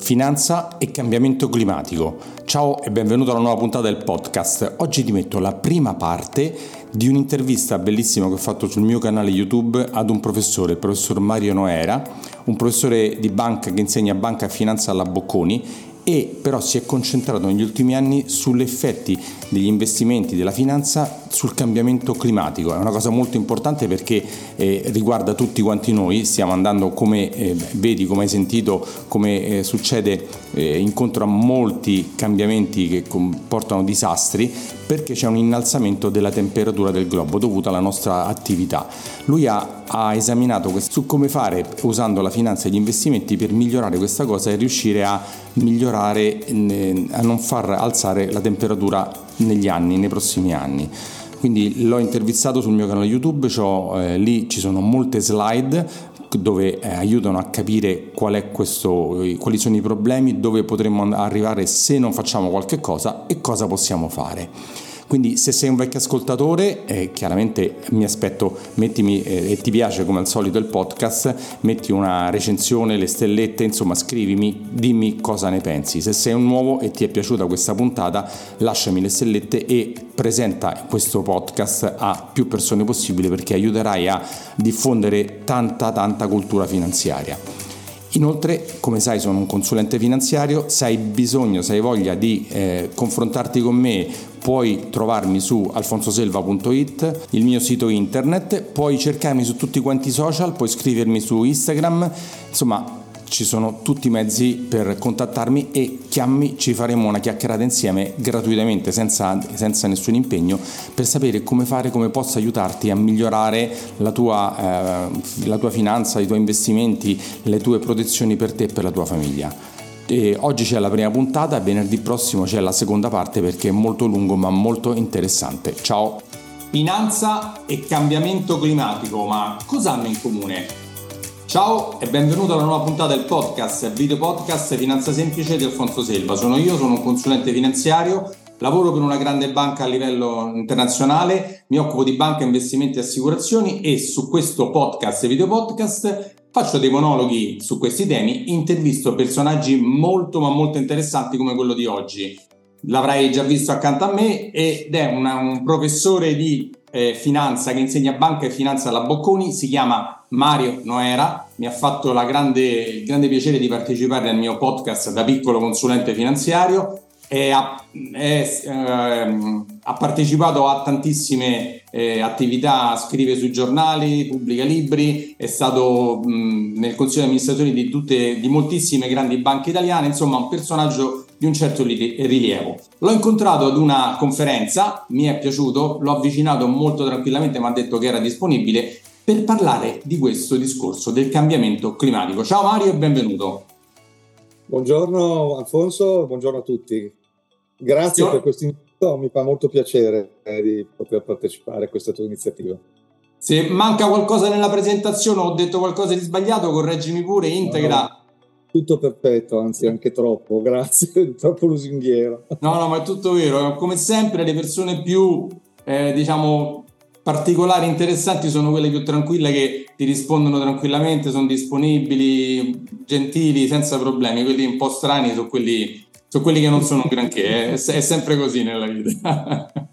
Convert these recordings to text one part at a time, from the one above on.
finanza e cambiamento climatico. Ciao e benvenuto alla nuova puntata del podcast. Oggi ti metto la prima parte di un'intervista bellissima che ho fatto sul mio canale YouTube ad un professore, il professor Mario Noera, un professore di banca che insegna banca e finanza alla Bocconi e però si è concentrato negli ultimi anni sugli effetti degli investimenti della finanza sul cambiamento climatico. È una cosa molto importante perché eh, riguarda tutti quanti noi, stiamo andando come eh, vedi, come hai sentito, come eh, succede eh, incontro a molti cambiamenti che comportano disastri perché c'è un innalzamento della temperatura del globo dovuto alla nostra attività. Lui ha, ha esaminato su come fare usando la finanza e gli investimenti per migliorare questa cosa e riuscire a migliorare, a non far alzare la temperatura negli anni, nei prossimi anni. Quindi l'ho intervistato sul mio canale YouTube, eh, lì ci sono molte slide dove eh, aiutano a capire qual questo, quali sono i problemi, dove potremmo arrivare se non facciamo qualche cosa e cosa possiamo fare. Quindi se sei un vecchio ascoltatore, eh, chiaramente mi aspetto, mettimi eh, e ti piace come al solito il podcast, metti una recensione, le stellette, insomma scrivimi, dimmi cosa ne pensi. Se sei un nuovo e ti è piaciuta questa puntata, lasciami le stellette e presenta questo podcast a più persone possibile perché aiuterai a diffondere tanta tanta cultura finanziaria. Inoltre, come sai, sono un consulente finanziario, se hai bisogno, se hai voglia di eh, confrontarti con me, puoi trovarmi su alfonsoselva.it, il mio sito internet, puoi cercarmi su tutti quanti i social, puoi scrivermi su Instagram, insomma ci sono tutti i mezzi per contattarmi e chiammi, ci faremo una chiacchierata insieme gratuitamente, senza, senza nessun impegno, per sapere come fare, come posso aiutarti a migliorare la tua, eh, la tua finanza, i tuoi investimenti, le tue protezioni per te e per la tua famiglia. E oggi c'è la prima puntata, venerdì prossimo c'è la seconda parte perché è molto lungo ma molto interessante. Ciao! Finanza e cambiamento climatico, ma cosa hanno in comune? Ciao e benvenuto alla nuova puntata del podcast, video podcast Finanza Semplice di Alfonso Selva. Sono io, sono un consulente finanziario, lavoro per una grande banca a livello internazionale, mi occupo di banca, investimenti e assicurazioni e su questo podcast video podcast faccio dei monologhi su questi temi, intervisto personaggi molto ma molto interessanti come quello di oggi. L'avrai già visto accanto a me ed è una, un professore di eh, finanza che insegna banca e finanza alla Bocconi, si chiama Mario Noera, mi ha fatto grande, il grande piacere di partecipare al mio podcast da piccolo consulente finanziario. E ha, è, ehm, ha partecipato a tantissime eh, attività, scrive sui giornali, pubblica libri, è stato mh, nel consiglio di amministrazione di, tutte, di moltissime grandi banche italiane, insomma un personaggio di un certo rilievo. L'ho incontrato ad una conferenza, mi è piaciuto, l'ho avvicinato molto tranquillamente, mi ha detto che era disponibile per parlare di questo discorso del cambiamento climatico. Ciao Mario e benvenuto. Buongiorno Alfonso, buongiorno a tutti. Grazie Io... per questo invito, mi fa molto piacere eh, di poter partecipare a questa tua iniziativa. Se manca qualcosa nella presentazione o ho detto qualcosa di sbagliato, correggimi pure, integra. No, tutto perfetto, anzi anche troppo, grazie, troppo lusinghiero. No, no, ma è tutto vero. Come sempre le persone più, eh, diciamo, particolari, interessanti sono quelle più tranquille che ti rispondono tranquillamente, sono disponibili, gentili, senza problemi. Quelli un po' strani sono quelli, sono quelli che non sono granché, eh. è, sempre così nella vita.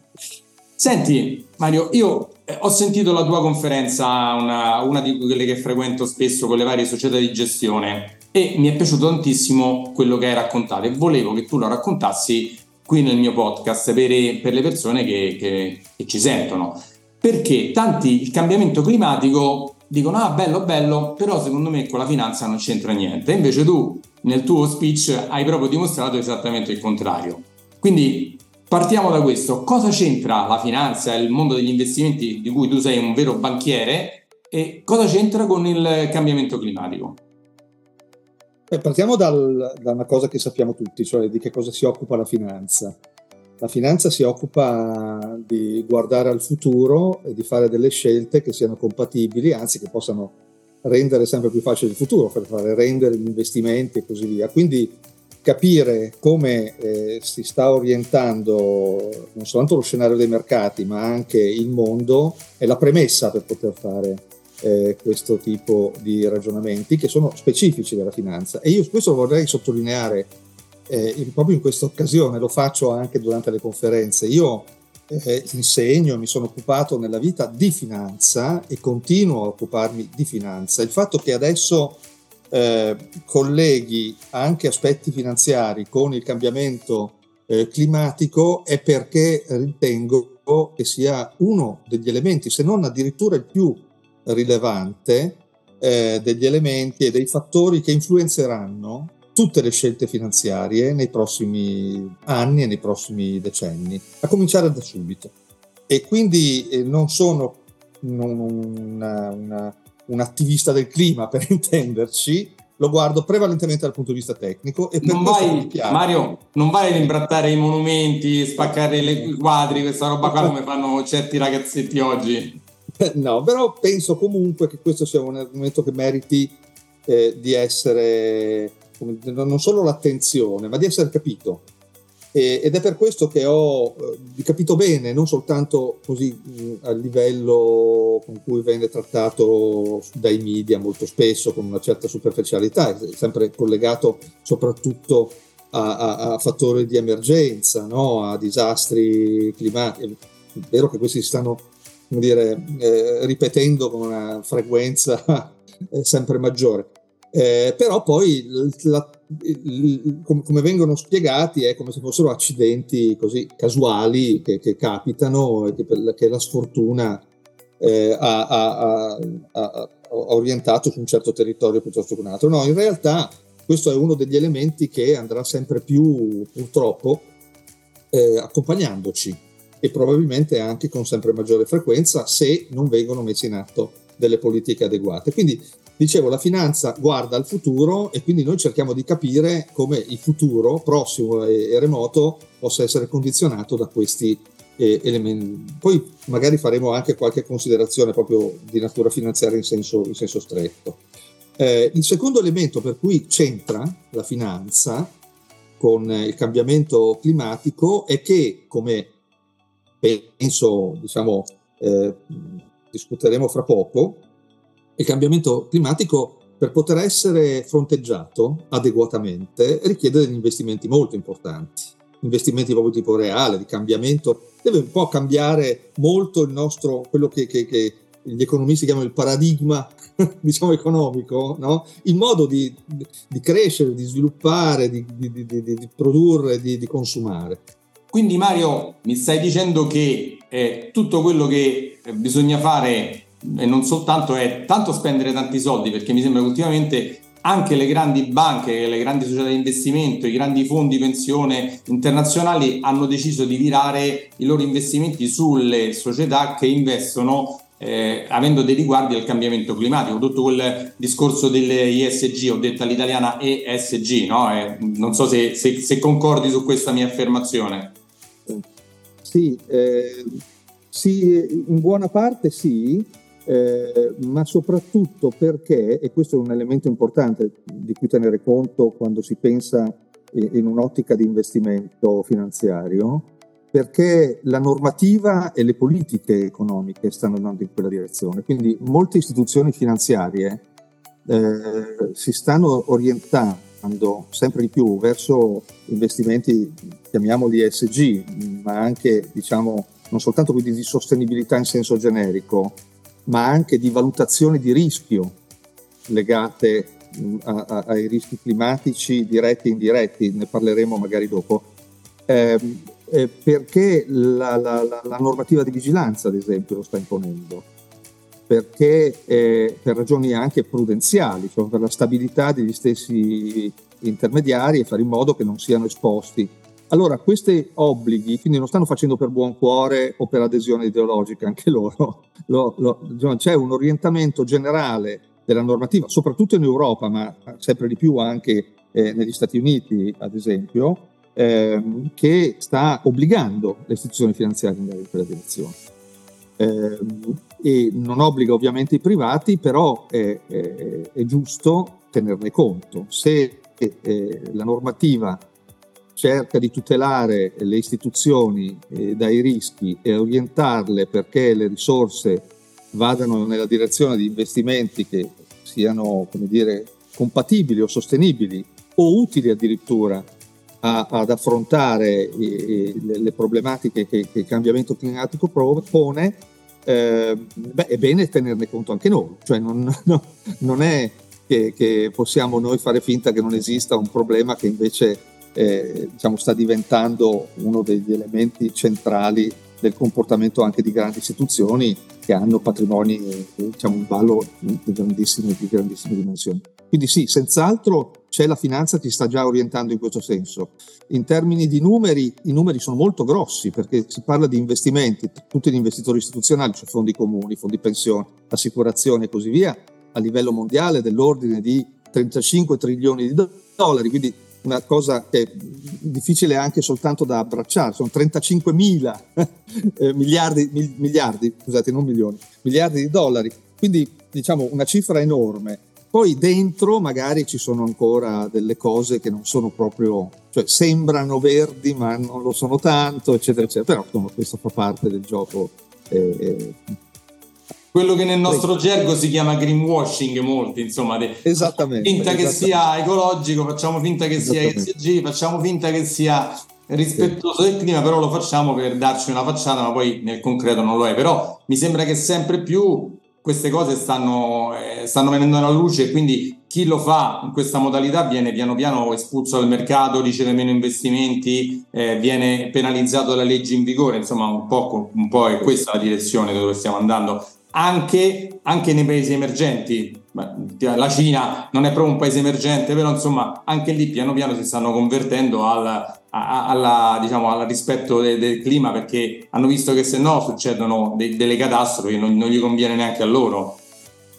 Senti, Mario, io eh, ho sentito la tua conferenza, una, una di quelle che frequento spesso con le varie società di gestione e mi è piaciuto tantissimo quello che hai raccontato e volevo che tu lo raccontassi qui nel mio podcast per, per le persone che, che, che, ci sentono. Perché tanti il cambiamento climatico dicono ah bello bello, però secondo me con la finanza non c'entra niente. Invece tu nel tuo speech hai proprio dimostrato esattamente il contrario. Quindi partiamo da questo. Cosa c'entra la finanza e il mondo degli investimenti di cui tu sei un vero banchiere e cosa c'entra con il cambiamento climatico? Beh, partiamo dal, da una cosa che sappiamo tutti, cioè di che cosa si occupa la finanza. La finanza si occupa di guardare al futuro e di fare delle scelte che siano compatibili, anzi che possano rendere sempre più facile il futuro, per fare rendere gli investimenti e così via. Quindi capire come eh, si sta orientando non soltanto lo scenario dei mercati, ma anche il mondo è la premessa per poter fare eh, questo tipo di ragionamenti che sono specifici della finanza. E io questo vorrei sottolineare eh, proprio in questa occasione, lo faccio anche durante le conferenze. Io eh, insegno, mi sono occupato nella vita di finanza e continuo a occuparmi di finanza. Il fatto che adesso eh, colleghi anche aspetti finanziari con il cambiamento eh, climatico è perché ritengo che sia uno degli elementi, se non addirittura il più rilevante, eh, degli elementi e dei fattori che influenzeranno tutte le scelte finanziarie nei prossimi anni e nei prossimi decenni, a cominciare da subito. E quindi eh, non sono una, una, un attivista del clima, per intenderci, lo guardo prevalentemente dal punto di vista tecnico. E per non vai, Mario, non vai ad imbrattare i monumenti, spaccare i quadri, questa roba qua come fanno certi ragazzetti oggi. No, però penso comunque che questo sia un argomento che meriti eh, di essere non solo l'attenzione, ma di essere capito. E, ed è per questo che ho eh, capito bene, non soltanto così mh, a livello con cui viene trattato dai media molto spesso con una certa superficialità, sempre collegato soprattutto a, a, a fattori di emergenza, no? a disastri climatici. È vero che questi si stanno dire, eh, ripetendo con una frequenza sempre maggiore. Eh, però poi la, il, com, come vengono spiegati è come se fossero accidenti così casuali che, che capitano e che, che la sfortuna eh, ha, ha, ha, ha, orientato su un certo territorio piuttosto che un altro. No, in realtà questo è uno degli elementi che andrà sempre più purtroppo eh, accompagnandoci e probabilmente anche con sempre maggiore frequenza se non vengono messe in atto delle politiche adeguate. Quindi Dicevo, la finanza guarda al futuro e quindi noi cerchiamo di capire come il futuro prossimo e, remoto possa essere condizionato da questi eh, elementi. Poi magari faremo anche qualche considerazione proprio di natura finanziaria in senso, in senso stretto. Eh, il secondo elemento per cui c'entra la finanza con il cambiamento climatico è che, come penso, diciamo, eh, discuteremo fra poco, il cambiamento climatico per poter essere fronteggiato adeguatamente richiede degli investimenti molto importanti, investimenti proprio tipo reale, di cambiamento, deve un po' cambiare molto il nostro, quello che, che, che gli economisti chiamano il paradigma diciamo economico, no? il modo di, di, crescere, di sviluppare, di, di, di produrre, di, consumare. Quindi Mario, mi stai dicendo che eh, tutto quello che bisogna fare e non soltanto è tanto spendere tanti soldi, perché mi sembra che ultimamente anche le grandi banche, le grandi società di investimento, i grandi fondi pensione internazionali hanno deciso di virare i loro investimenti sulle società che investono eh, avendo dei riguardi al cambiamento climatico, tutto quel discorso delle ISG, ho detto all'italiana ESG, no? eh, non so se, se, se, concordi su questa mia affermazione. Sì, eh, sì, in buona parte sì, eh, ma soprattutto perché, e questo è un elemento importante di cui tenere conto quando si pensa in un'ottica di investimento finanziario, perché la normativa e le politiche economiche stanno andando in quella direzione. Quindi molte istituzioni finanziarie eh, si stanno orientando sempre di più verso investimenti, chiamiamoli ESG, ma anche diciamo non soltanto quindi di sostenibilità in senso generico, ma anche di valutazioni di rischio legate mm, a, a, ai rischi climatici diretti e indiretti, ne parleremo magari dopo, eh, eh, perché la, la, la, la, normativa di vigilanza, ad esempio, lo sta imponendo, perché eh, per ragioni anche prudenziali, cioè per la stabilità degli stessi intermediari e fare in modo che non siano esposti allora, questi obblighi, quindi non stanno facendo per buon cuore o per adesione ideologica, anche loro. Lo, lo, c'è un orientamento generale della normativa, soprattutto in Europa, ma sempre di più anche eh, negli Stati Uniti, ad esempio, eh, che sta obbligando le istituzioni finanziarie ad andare in quella direzione. Eh, e non obbliga ovviamente i privati, però è, è, è giusto tenerne conto. Se eh, la normativa cerca di tutelare le istituzioni eh, dai rischi e orientarle perché le risorse vadano nella direzione di investimenti che siano, come dire, compatibili o sostenibili o utili addirittura a, ad affrontare i, le, le, problematiche che, che, il cambiamento climatico pone, eh, beh, è bene tenerne conto anche noi, cioè non, no, non è che, che, possiamo noi fare finta che non esista un problema che invece eh, diciamo, sta diventando uno degli elementi centrali del comportamento anche di grandi istituzioni che hanno patrimoni, diciamo, un ballo di grandissime, di grandissime dimensioni. Quindi sì, senz'altro c'è la finanza si sta già orientando in questo senso. In termini di numeri, i numeri sono molto grossi perché si parla di investimenti, tutti gli investitori istituzionali, cioè fondi comuni, fondi pensioni, assicurazioni e così via, a livello mondiale dell'ordine di 35 trilioni di dollari, quindi una cosa che è difficile anche soltanto da abbracciare, sono 35 mila eh, miliardi, miliardi, scusate, non milioni, miliardi di dollari, quindi diciamo una cifra enorme. Poi dentro magari ci sono ancora delle cose che non sono proprio, cioè sembrano verdi ma non lo sono tanto, eccetera, eccetera, però insomma questo fa parte del gioco eh, eh quello che nel nostro gergo si chiama greenwashing molti, insomma, esattamente, finta esattamente. che sia ecologico, facciamo finta che sia ESG, facciamo finta che sia rispettoso sì. del clima, però lo facciamo per darci una facciata, ma poi nel concreto non lo è. Però mi sembra che sempre più queste cose stanno, eh, stanno venendo alla luce e quindi chi lo fa in questa modalità viene piano piano espulso dal mercato, riceve meno investimenti, eh, viene penalizzato dalle leggi in vigore, insomma un po', un po' è questa la direzione dove stiamo andando anche, anche nei paesi emergenti. La Cina non è proprio un paese emergente, però insomma anche lì piano piano si stanno convertendo al, alla, diciamo, al rispetto del, del, clima perché hanno visto che se no succedono de, delle catastrofi che non, non, gli conviene neanche a loro.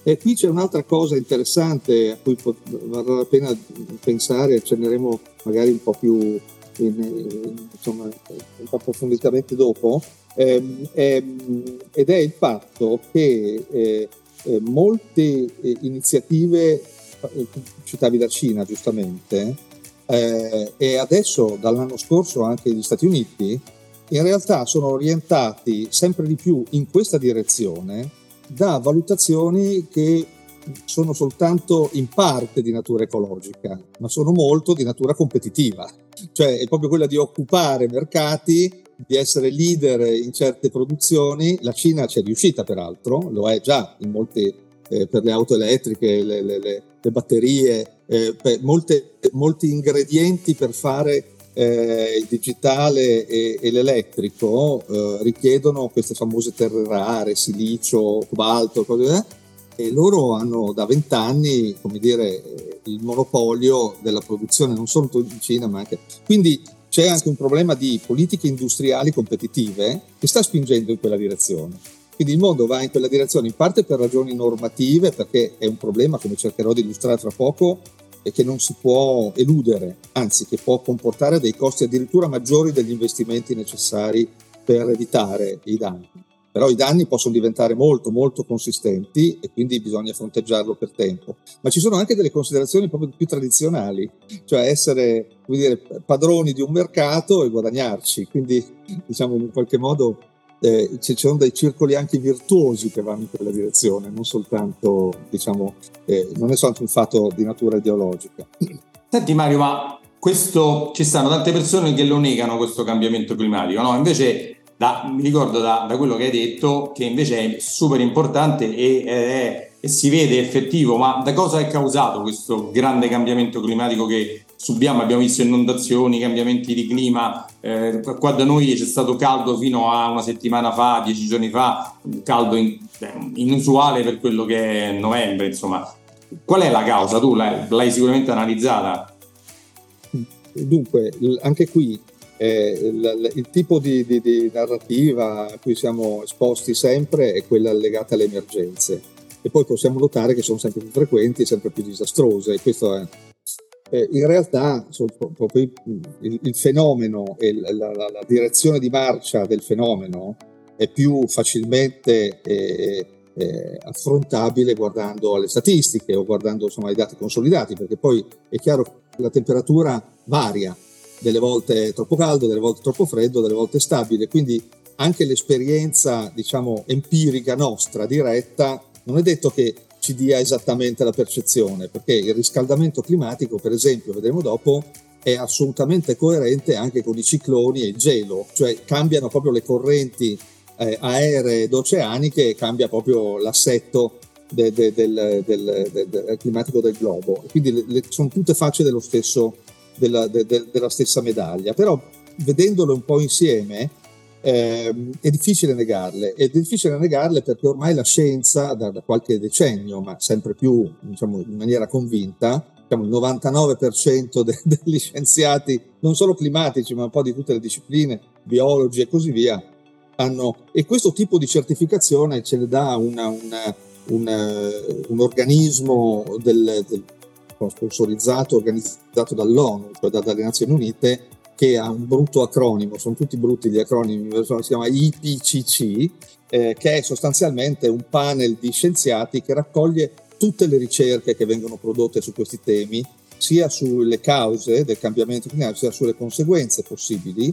E qui c'è un'altra cosa interessante a cui varrà la pena pensare, accenneremo magari un po' più in, insomma, un po' approfonditamente dopo, ehm, ehm, ed è il fatto che eh, eh, molte eh, iniziative, eh, citavi la Cina giustamente, eh, e adesso dall'anno scorso anche gli Stati Uniti, in realtà sono orientati sempre di più in questa direzione da valutazioni che sono soltanto in parte di natura ecologica, ma sono molto di natura competitiva. Cioè è proprio quella di occupare mercati, di essere leader in certe produzioni. La Cina ci è riuscita peraltro, lo è già in molte, eh, per le auto elettriche, le, le, le, le batterie, eh, molte, molti ingredienti per fare eh, il digitale e, e l'elettrico eh, richiedono queste famose terre rare, silicio, cobalto, cose, eh, e loro hanno da vent'anni, come dire, il monopolio della produzione non solo in Cina ma anche... Quindi c'è anche un problema di politiche industriali competitive che sta spingendo in quella direzione. Quindi il mondo va in quella direzione in parte per ragioni normative, perché è un problema, come cercherò di illustrare tra poco, e che non si può eludere, anzi che può comportare dei costi addirittura maggiori degli investimenti necessari per evitare i danni però i danni possono diventare molto molto consistenti e quindi bisogna fronteggiarlo per tempo. Ma ci sono anche delle considerazioni proprio più tradizionali, cioè essere dire, padroni di un mercato e guadagnarci, quindi diciamo in qualche modo eh, ci sono dei circoli anche virtuosi che vanno in quella direzione, non soltanto, diciamo, eh, non è soltanto un fatto di natura ideologica. Senti Mario, ma questo, ci stanno tante persone che lo negano questo cambiamento climatico, no? Invece da, mi ricordo da, da, quello che hai detto che invece è super importante e, è, e, si vede effettivo, ma da cosa è causato questo grande cambiamento climatico che subiamo? Abbiamo visto inondazioni, cambiamenti di clima, eh, qua da noi c'è stato caldo fino a una settimana fa, dieci giorni fa, caldo in, inusuale per quello che è novembre, insomma. Qual è la causa? Tu l'hai, l'hai sicuramente analizzata. Dunque, anche qui eh, il, il, tipo di, di, di, narrativa a cui siamo esposti sempre è quella legata alle emergenze e poi possiamo notare che sono sempre più frequenti e sempre più disastrose. Questo è, eh, in realtà proprio il, il fenomeno e la, la, la, direzione di marcia del fenomeno è più facilmente eh, eh, affrontabile guardando alle statistiche o guardando insomma, ai dati consolidati, perché poi è chiaro che la temperatura varia. Delle volte troppo caldo, delle volte troppo freddo, delle volte stabile, quindi anche l'esperienza, diciamo, empirica nostra, diretta, non è detto che ci dia esattamente la percezione, perché il riscaldamento climatico, per esempio, vedremo dopo, è assolutamente coerente anche con i cicloni e il gelo, cioè cambiano proprio le correnti eh, aeree ed oceaniche cambia proprio l'assetto de, de, del, del, del, climatico del globo. Quindi le, le, sono tutte facce dello stesso, della, de, della stessa medaglia, però vedendole un po' insieme eh, è difficile negarle, è difficile negarle perché ormai la scienza da, qualche decennio, ma sempre più diciamo, in maniera convinta, diciamo, il 99% de, degli scienziati, non solo climatici, ma un po' di tutte le discipline, biologi e così via, hanno, e questo tipo di certificazione ce le dà una, una, una, un organismo del, del, sponsorizzato, organizzato dall'ONU, cioè dalle Nazioni Unite, che ha un brutto acronimo, sono tutti brutti gli acronimi, si chiama IPCC, eh, che è sostanzialmente un panel di scienziati che raccoglie tutte le ricerche che vengono prodotte su questi temi, sia sulle cause del cambiamento climatico, sia sulle conseguenze possibili,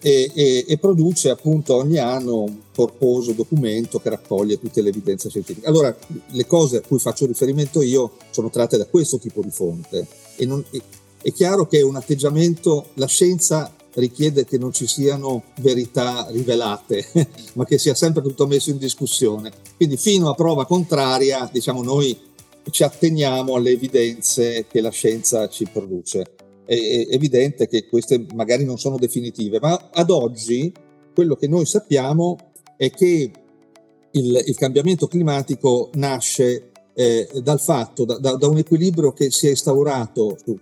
e, e, e, produce appunto ogni anno un corposo documento che raccoglie tutte le evidenze scientifiche. Allora, le cose a cui faccio riferimento io sono tratte da questo tipo di fonte e non, è chiaro che un atteggiamento, la scienza richiede che non ci siano verità rivelate, ma che sia sempre tutto messo in discussione. Quindi fino a prova contraria, diciamo, noi ci atteniamo alle evidenze che la scienza ci produce. È evidente che queste magari non sono definitive, ma ad oggi quello che noi sappiamo è che il, il cambiamento climatico nasce eh, dal fatto, da, da, un equilibrio che si è instaurato su,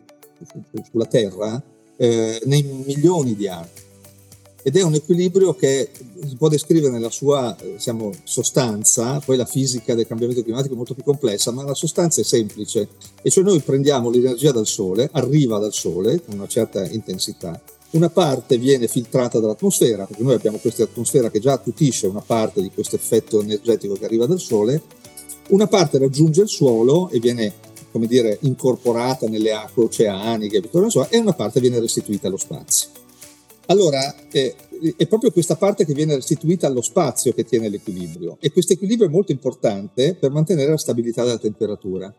sulla Terra eh, nei milioni di anni. Ed è un equilibrio che si può descrivere nella sua diciamo, sostanza, poi la fisica del cambiamento climatico è molto più complessa, ma la sostanza è semplice, e cioè noi prendiamo l'energia dal Sole, arriva dal Sole con una certa intensità, una parte viene filtrata dall'atmosfera, perché noi abbiamo questa atmosfera che già attutisce una parte di questo effetto energetico che arriva dal Sole, una parte raggiunge il suolo e viene come dire, incorporata nelle acque oceaniche e una parte viene restituita allo spazio. Allora, eh, è proprio questa parte che viene restituita allo spazio che tiene l'equilibrio e questo equilibrio è molto importante per mantenere la stabilità della temperatura.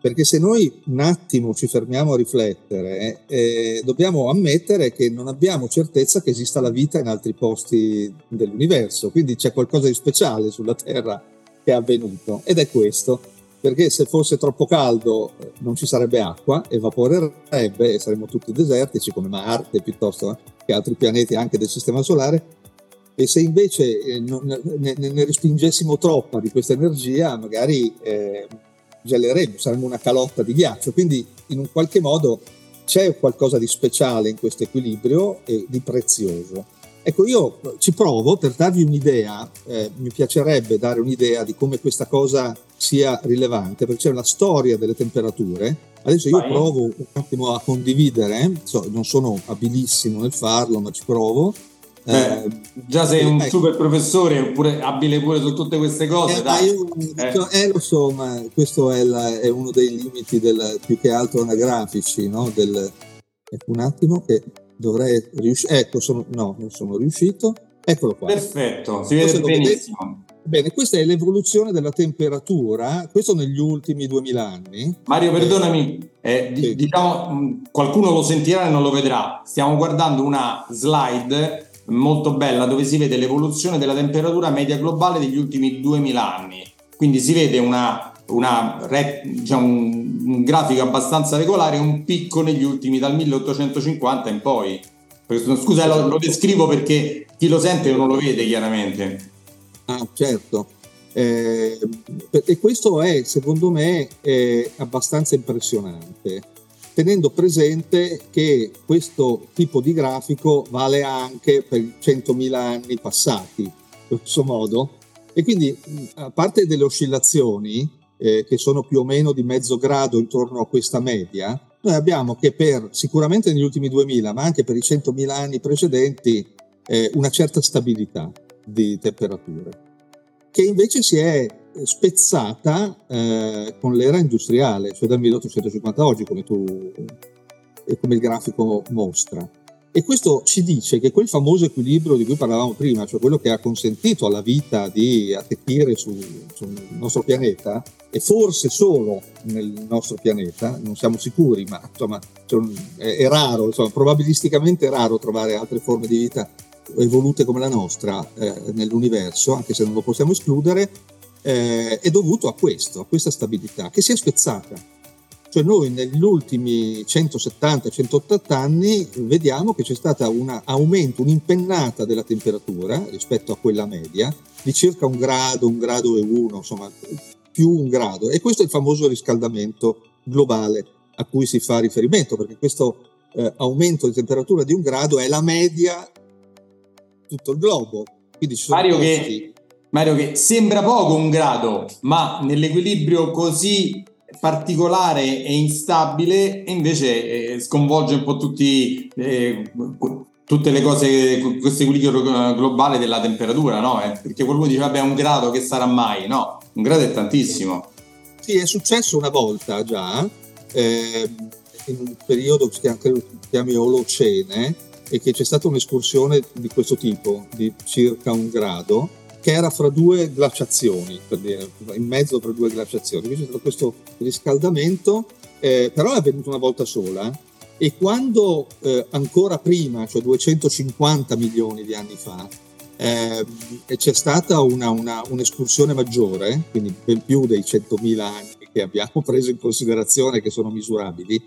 Perché se noi un attimo ci fermiamo a riflettere, eh, dobbiamo ammettere che non abbiamo certezza che esista la vita in altri posti dell'universo, quindi c'è qualcosa di speciale sulla Terra che è avvenuto ed è questo perché se fosse troppo caldo eh, non ci sarebbe acqua, evaporerebbe e saremmo tutti desertici come Marte piuttosto che altri pianeti anche del Sistema Solare. E se invece eh, ne, ne, respingessimo troppa di questa energia, magari eh, geleremmo, saremmo una calotta di ghiaccio. Quindi in un qualche modo c'è qualcosa di speciale in questo equilibrio e di prezioso. Ecco, io ci provo per darvi un'idea, eh, mi piacerebbe dare un'idea di come questa cosa sia rilevante, perché c'è una storia delle temperature. Adesso io Vai. provo un attimo a condividere, so, non sono abilissimo nel farlo, ma ci provo. Beh, eh, già sei un ecco. super professore, oppure abile pure su tutte queste cose. Eh, dai. Io, eh. eh. lo so, ma questo è, la, è, uno dei limiti del, più che altro anagrafici, no? Del, ecco un attimo che dovrei riuscire, ecco, sono, no, non sono riuscito, eccolo qua. Perfetto, si vede benissimo. Vedete? Bene, questa è l'evoluzione della temperatura, questo negli ultimi 2000 anni. Mario, perdonami, eh, sì. diciamo, qualcuno lo sentirà e non lo vedrà. Stiamo guardando una slide molto bella dove si vede l'evoluzione della temperatura media globale degli ultimi 2000 anni. Quindi si vede una, una, diciamo, un grafico abbastanza regolare, un picco negli ultimi dal 1850 in poi. Scusa, lo, lo descrivo perché chi lo sente non lo vede chiaramente. Ah, certo. Eh, e questo è, secondo me, è abbastanza impressionante, tenendo presente che questo tipo di grafico vale anche per 100.000 anni passati, grosso modo. E quindi, a parte delle oscillazioni, eh, che sono più o meno di mezzo grado intorno a questa media, noi abbiamo che per sicuramente negli ultimi 2000, ma anche per i 100.000 anni precedenti, eh, una certa stabilità di temperature, che invece si è spezzata eh, con l'era industriale, cioè dal 1850 a oggi, come, tu, come il grafico mostra. E questo ci dice che quel famoso equilibrio di cui parlavamo prima, cioè quello che ha consentito alla vita di attecchire su, sul nostro pianeta, e forse solo nel nostro pianeta, non siamo sicuri, ma insomma è, è raro, insomma, probabilisticamente è raro trovare altre forme di vita evolute come la nostra eh, nell'universo, anche se non lo possiamo escludere, eh, è dovuto a questo, a questa stabilità, che si è spezzata cioè noi negli ultimi 170-180 anni vediamo che c'è stato un aumento, un'impennata della temperatura rispetto a quella media di circa un grado, un grado e uno, insomma più un grado. E questo è il famoso riscaldamento globale a cui si fa riferimento, perché questo eh, aumento di temperatura di un grado è la media tutto il globo. Quindi ci sono Mario, che, Mario che sembra poco un grado, ma nell'equilibrio così particolare e instabile e invece eh, sconvolge un po' tutti, eh, tutte le cose, questo equilibrio globale della temperatura, no? Eh, perché qualcuno dice, vabbè, un grado che sarà mai? No, un grado è tantissimo. Sì, è successo una volta già, eh, in un periodo che si chiama Olocene, e che c'è stata un'escursione di questo tipo, di circa un grado, che era fra due glaciazioni, per dire, in mezzo tra due glaciazioni. Quindi c'è stato questo riscaldamento, eh, però è avvenuto una volta sola. E quando eh, ancora prima, cioè 250 milioni di anni fa, eh, c'è stata una, una, un'escursione maggiore, quindi ben più dei 100.000 anni che abbiamo preso in considerazione, che sono misurabili,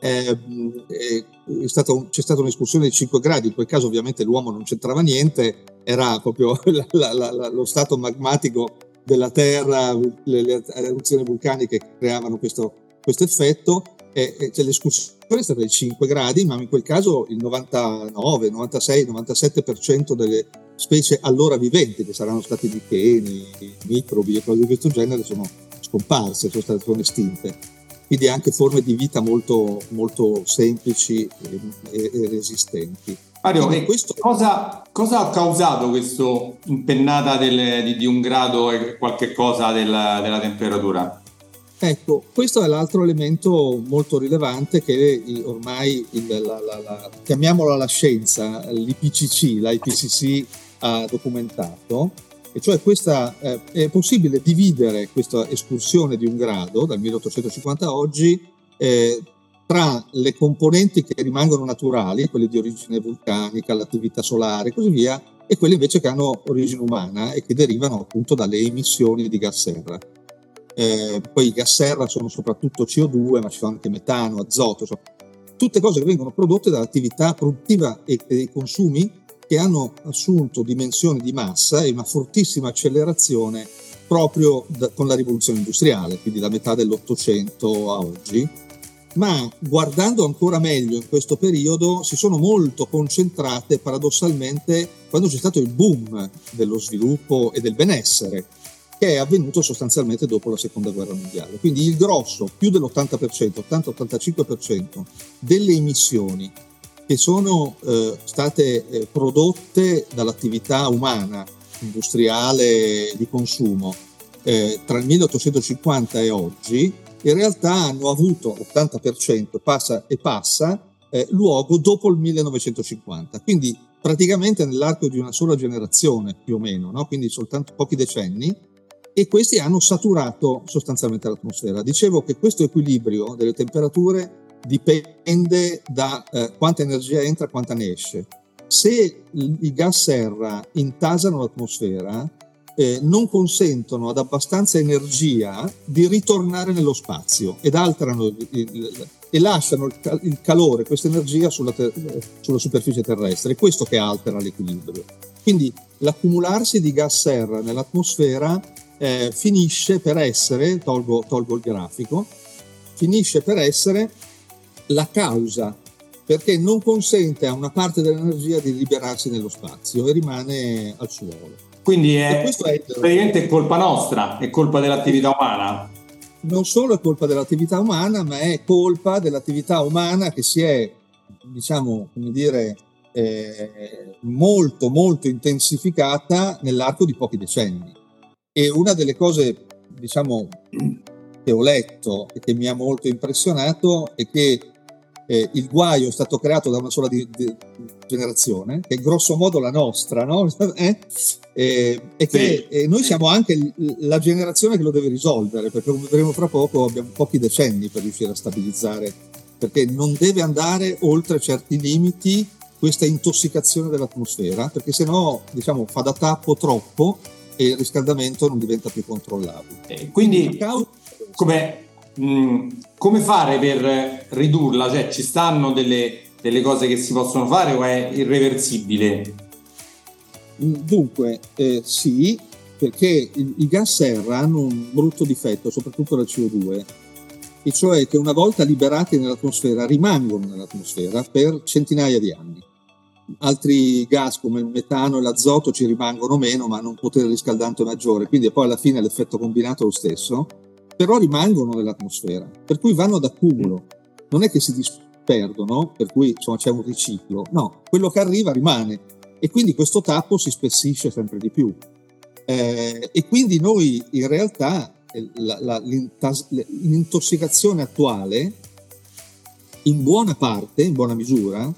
eh, stato, c'è stata un'escursione di 5 gradi, in quel caso ovviamente l'uomo non c'entrava niente, era proprio la, la, la, lo stato magmatico della Terra, le, le eruzioni vulcaniche che creavano questo, questo effetto. E, e cioè, l'escursione è stata di 5 gradi, ma in quel caso il 99, 96, 97% delle specie allora viventi, che saranno stati licheni, microbi e cose di questo genere, sono scomparse, sono state estinte quindi anche forme di vita molto, molto semplici e, e resistenti. Mario, questo... cosa, cosa, ha causato questa impennata del, di, di, un grado e qualche cosa della, della temperatura? Ecco, questo è l'altro elemento molto rilevante che ormai, il, la, la, la, chiamiamola la scienza, l'IPCC, l'IPCC ha documentato, e cioè questa, eh, è possibile dividere questa escursione di un grado dal 1850 a oggi eh, tra le componenti che rimangono naturali, quelle di origine vulcanica, l'attività solare e così via, e quelle invece che hanno origine umana e che derivano appunto dalle emissioni di gas serra. Eh, poi i gas serra sono soprattutto CO2, ma ci sono anche metano, azoto, insomma, tutte cose che vengono prodotte dall'attività produttiva e dei consumi che hanno assunto dimensioni di massa e una fortissima accelerazione proprio da, con la rivoluzione industriale, quindi da metà dell'Ottocento a oggi. Ma guardando ancora meglio in questo periodo si sono molto concentrate paradossalmente quando c'è stato il boom dello sviluppo e del benessere, che è avvenuto sostanzialmente dopo la seconda guerra mondiale. Quindi il grosso, più dell'80%, 80-85% delle emissioni che sono eh, state eh, prodotte dall'attività umana, industriale, di consumo, eh, tra il 1850 e oggi, in realtà hanno avuto l'80% passa e passa eh, luogo dopo il 1950. Quindi praticamente nell'arco di una sola generazione più o meno, no? quindi soltanto pochi decenni, e questi hanno saturato sostanzialmente l'atmosfera. Dicevo che questo equilibrio delle temperature dipende da eh, quanta energia entra e quanta ne esce. Se i gas serra intasano l'atmosfera, eh, non consentono ad abbastanza energia di ritornare nello spazio ed alterano il, il, e lasciano il, il calore, questa energia sulla, ter- sulla superficie terrestre. È questo che altera l'equilibrio. Quindi l'accumularsi di gas serra nell'atmosfera eh, finisce per essere, tolgo, tolgo il grafico, finisce per essere la causa perché non consente a una parte dell'energia di liberarsi nello spazio e rimane al suolo. Quindi è, è colpa nostra, è colpa dell'attività umana. Non solo è colpa dell'attività umana, ma è colpa dell'attività umana che si è, diciamo, come dire, eh, molto, molto intensificata nell'arco di pochi decenni. E una delle cose, diciamo, che ho letto e che mi ha molto impressionato è che eh, il guaio è stato creato da una sola di, di generazione, che è grosso modo la nostra, no? eh? e, e che sì. noi siamo anche la generazione che lo deve risolvere, perché come vedremo fra poco abbiamo pochi decenni per riuscire a stabilizzare, perché non deve andare oltre certi limiti questa intossicazione dell'atmosfera, perché se no diciamo, fa da tappo troppo e il riscaldamento non diventa più controllabile. Eh, quindi, come mm, come fare per ridurla? Cioè, ci stanno delle, delle cose che si possono fare o è irreversibile? Mm, dunque, eh, sì, perché i gas serra hanno un brutto difetto, soprattutto la CO2, e cioè che una volta liberati nell'atmosfera rimangono nell'atmosfera per centinaia di anni. Altri gas come il metano e l'azoto ci rimangono meno, ma hanno un potere riscaldante maggiore, quindi poi alla fine l'effetto combinato è lo stesso però rimangono nell'atmosfera, per cui vanno ad accumulo. Non è che si disperdono, per cui insomma, c'è un riciclo, no, quello che arriva rimane e quindi questo tappo si spessisce sempre di più. Eh, e quindi noi in realtà eh, la, la, l'intossicazione attuale in buona parte, in buona misura,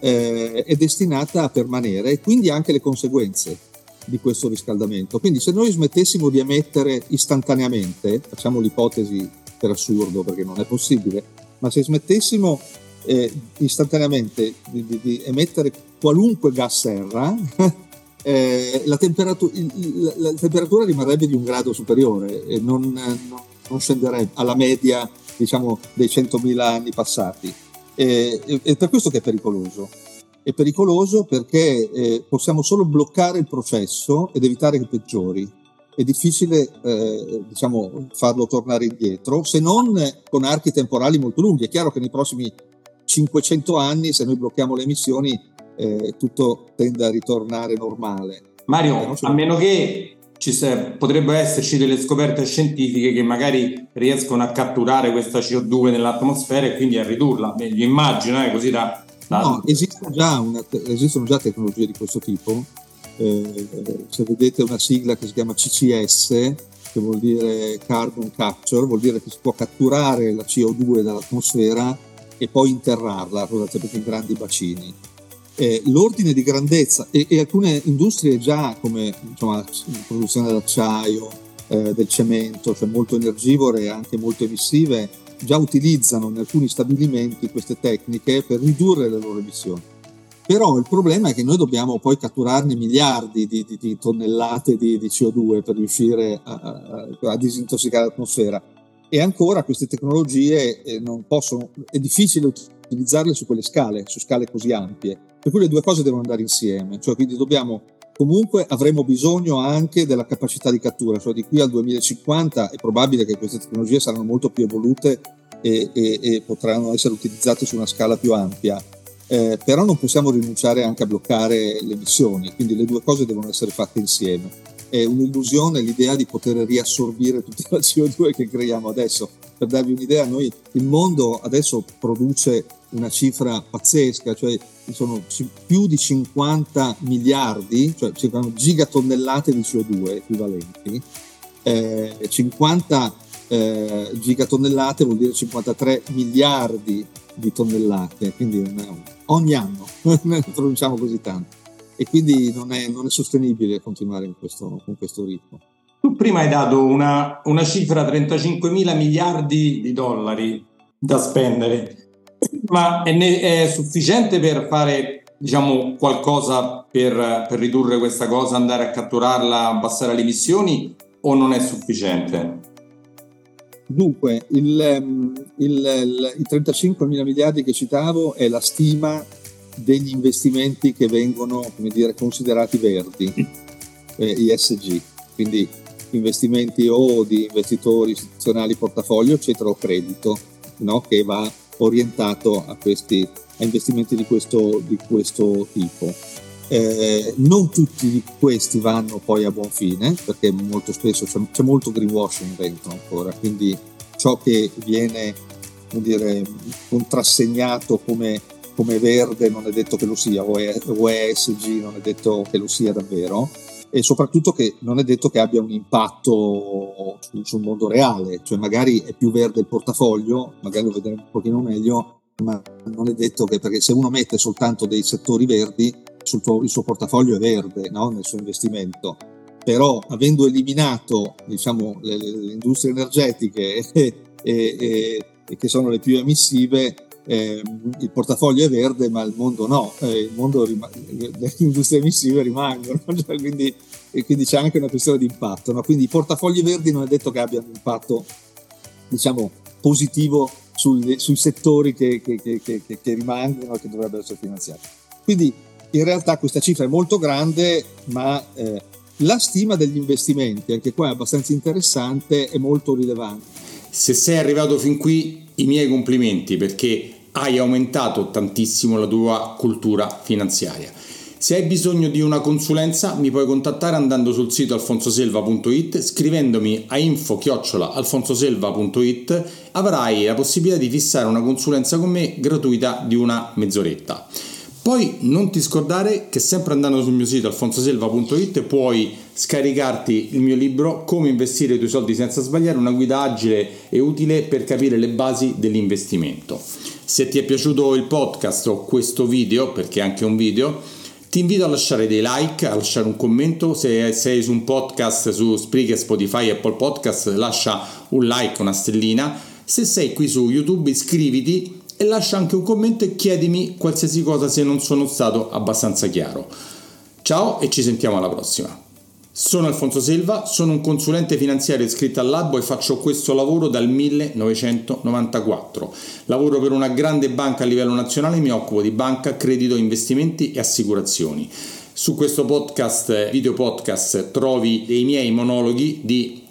eh, è destinata a permanere e quindi anche le conseguenze di questo riscaldamento. Quindi se noi smettessimo di emettere istantaneamente, facciamo l'ipotesi per assurdo perché non è possibile, ma se smettessimo eh, istantaneamente di, di, di, emettere qualunque gas serra, eh, la, temperatura, il, la, temperatura, rimarrebbe di un grado superiore e non, non, non scenderebbe alla media diciamo, dei 100.000 anni passati. E, è per questo che è pericoloso è pericoloso perché eh, possiamo solo bloccare il processo ed evitare che peggiori. È difficile eh, diciamo, farlo tornare indietro, se non con archi temporali molto lunghi. È chiaro che nei prossimi 500 anni, se noi blocchiamo le emissioni, eh, tutto tende a ritornare normale. Mario, a meno che ci se, potrebbero esserci delle scoperte scientifiche che magari riescono a catturare questa CO2 nell'atmosfera e quindi a ridurla. Meglio immagino, eh, così da No, esistono già, una, esistono già, tecnologie di questo tipo. Eh, se vedete una sigla che si chiama CCS, che vuol dire Carbon Capture, vuol dire che si può catturare la CO2 dall'atmosfera e poi interrarla, in grandi bacini. Eh, l'ordine di grandezza e, e, alcune industrie già come insomma, la produzione dell'acciaio, eh, del cemento, cioè molto energivore e anche molto emissive, già utilizzano in alcuni stabilimenti queste tecniche per ridurre le loro emissioni. Però il problema è che noi dobbiamo poi catturarne miliardi di, di, di tonnellate di, di, CO2 per riuscire a, a, a, disintossicare l'atmosfera. E ancora queste tecnologie eh, non possono, è difficile utilizzarle su quelle scale, su scale così ampie. Per cui le due cose devono andare insieme, cioè quindi dobbiamo comunque avremo bisogno anche della capacità di cattura, cioè di qui al 2050 è probabile che queste tecnologie saranno molto più evolute e, e, e potranno essere utilizzate su una scala più ampia. Eh, però non possiamo rinunciare anche a bloccare le emissioni, quindi le due cose devono essere fatte insieme. È un'illusione l'idea di poter riassorbire tutta la CO2 che creiamo adesso. Per darvi un'idea, noi, il mondo adesso produce una cifra pazzesca, cioè sono più di 50 miliardi, cioè gigatonnellate di CO2 equivalenti, eh, 50 eh, gigatonnellate vuol dire 53 miliardi di tonnellate, quindi ogni anno produciamo così tanto. E quindi non è, non è sostenibile continuare questo, con questo ritmo. Tu prima hai dato una, una cifra 35 mila miliardi di dollari da spendere ma è, è sufficiente per fare diciamo, qualcosa per, per, ridurre questa cosa, andare a catturarla, abbassare le emissioni o non è sufficiente? Dunque, il, ehm, il, i 35 mila miliardi che citavo è la stima degli investimenti che vengono dire, considerati verdi, eh, ISG, quindi investimenti o di investitori istituzionali, portafoglio, eccetera, o credito, no? che va orientato a, questi, a investimenti di questo, di questo tipo. Eh, non tutti questi vanno poi a buon fine perché molto spesso c'è, c'è molto greenwashing dentro ancora, quindi ciò che viene dire, contrassegnato come, come, verde non è detto che lo sia, o, è, o ESG non è detto che lo sia davvero e soprattutto che non è detto che abbia un impatto sul, mondo reale, cioè magari è più verde il portafoglio, magari lo vedremo un pochino meglio, ma non è detto che perché se uno mette soltanto dei settori verdi, tuo, il suo portafoglio è verde no? nel suo investimento, però avendo eliminato diciamo, le, le industrie energetiche e, e, e, che sono le più emissive, eh, il portafoglio è verde ma il mondo no, eh, il mondo rim- le industrie emissive rimangono, cioè, quindi, quindi, c'è anche una questione di impatto. No? Quindi i portafogli verdi non è detto che abbiano un impatto diciamo, positivo sui, sui settori che, che, che, che, rimangono e che dovrebbero essere finanziati. Quindi in realtà questa cifra è molto grande, ma eh, la stima degli investimenti, anche qua è abbastanza interessante e molto rilevante. Se sei arrivato fin qui, i miei complimenti perché hai aumentato tantissimo la tua cultura finanziaria. Se hai bisogno di una consulenza mi puoi contattare andando sul sito alfonsoselva.it, scrivendomi a info-alfonsoselva.it avrai la possibilità di fissare una consulenza con me gratuita di una mezz'oretta. Poi non ti scordare che sempre andando sul mio sito alfonsoselva.it puoi scaricarti il mio libro Come investire i tuoi soldi senza sbagliare, una guida agile e utile per capire le basi dell'investimento. Se ti è piaciuto il podcast o questo video, perché è anche un video, ti invito a lasciare dei like, a lasciare un commento. Se sei su un podcast su Spreaker, Spotify, Apple Podcast, lascia un like, una stellina. Se sei qui su YouTube, iscriviti e lascia anche un commento e chiedimi qualsiasi cosa se non sono stato abbastanza chiaro. Ciao e ci sentiamo alla prossima. Sono Alfonso Silva, sono un consulente finanziario iscritto al Labo e faccio questo lavoro dal 1994. Lavoro per una grande banca a livello nazionale mi occupo di banca, credito, investimenti e assicurazioni. Su questo podcast, video podcast, trovi dei miei monologhi di